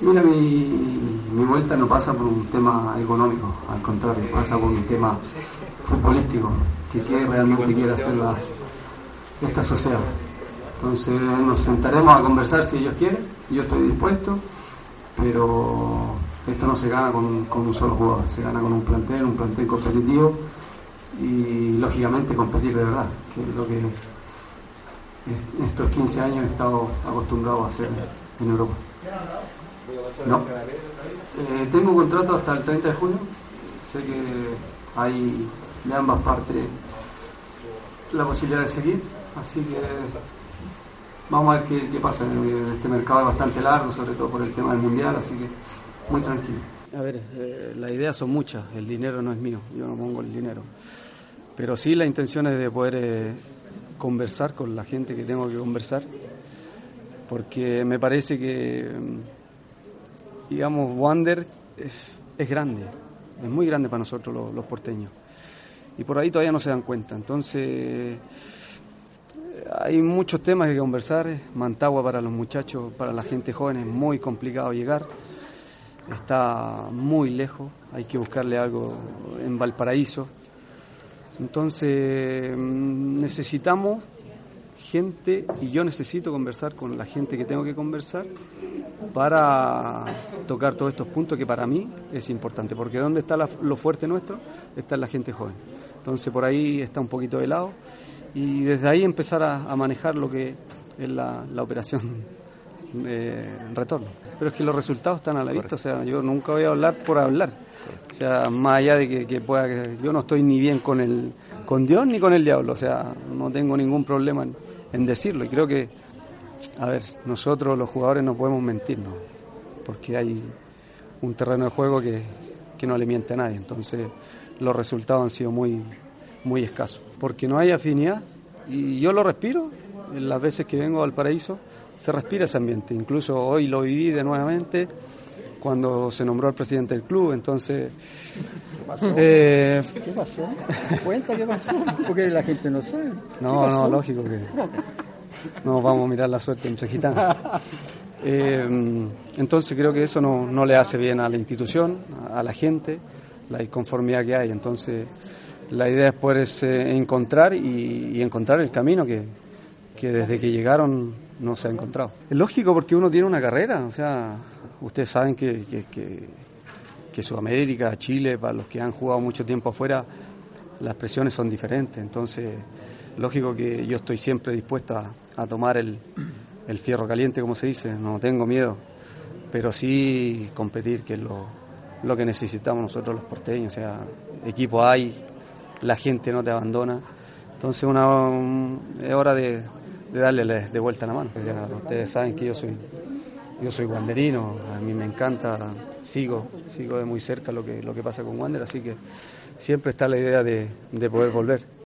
Mira, mi, mi vuelta no pasa por un tema económico, al contrario, pasa por un tema futbolístico, que qué realmente quiere hacer esta sociedad. Entonces nos sentaremos a conversar si ellos quieren, yo estoy dispuesto, pero esto no se gana con, con un solo jugador, se gana con un plantel, un plantel competitivo y lógicamente competir de verdad, que es lo que estos 15 años he estado acostumbrado a hacer en Europa. No. Eh, tengo un contrato hasta el 30 de junio. Sé que hay de ambas partes la posibilidad de seguir. Así que vamos a ver qué, qué pasa. Este mercado es bastante largo, sobre todo por el tema del mundial, así que muy tranquilo. A ver, eh, las ideas son muchas. El dinero no es mío, yo no pongo el dinero. Pero sí la intención es de poder eh, conversar con la gente que tengo que conversar, porque me parece que digamos, Wander es, es, grande, es muy grande para nosotros los, los, porteños. Y por ahí todavía no se dan cuenta. Entonces, hay muchos temas que conversar. Mantagua para los muchachos, para la gente joven es muy complicado llegar. Está muy lejos, hay que buscarle algo en Valparaíso. Entonces, necesitamos gente y yo necesito conversar con la gente que tengo que conversar para tocar todos estos puntos que para mí es importante, porque donde está la, lo fuerte nuestro está en la gente joven. Entonces por ahí está un poquito de lado y desde ahí empezar a, manejar lo que es la, operación eh, retorno. Pero es que los resultados están a la vista, o sea, yo nunca voy a hablar por hablar. O sea, más allá de que, que pueda, yo no estoy ni bien con el, con Dios ni con el diablo, o sea, no tengo ningún problema en, en decirlo y creo que a ver, nosotros los jugadores no podemos mentirnos, porque hay un terreno de juego que, que, no le miente a nadie. Entonces, los resultados han sido muy, muy escasos. Porque no hay afinidad, y yo lo respiro, las veces que vengo al paraíso, se respira ese ambiente. Incluso hoy lo viví de nuevamente cuando se nombró al presidente del club, entonces... ¿Qué pasó? Eh, ¿Qué pasó? ¿Cuenta qué pasó? Porque la gente no sabe. No, no, lógico que no vamos a mirar la suerte entre gitanos. Eh, entonces creo que eso no, no, le hace bien a la institución, a la gente, la inconformidad que hay. Entonces la idea es poder eh, encontrar y, y, encontrar el camino que, que desde que llegaron no se ha encontrado. Es lógico porque uno tiene una carrera, o sea, ustedes saben que, que, Sudamérica, Chile, para los que han jugado mucho tiempo afuera, las presiones son diferentes. Entonces, lógico que yo estoy siempre dispuesto a, a tomar el, el, fierro caliente, como se dice, no tengo miedo, pero sí competir, que es lo, lo que necesitamos nosotros los porteños, o sea, equipo hay, la gente no te abandona, entonces una, un, es hora de, de, darle de vuelta la mano. Sea, ustedes saben que yo soy, yo soy wanderino, a mí me encanta, sigo, sigo de muy cerca lo que, lo que pasa con Wander, así que siempre está la idea de, de poder volver.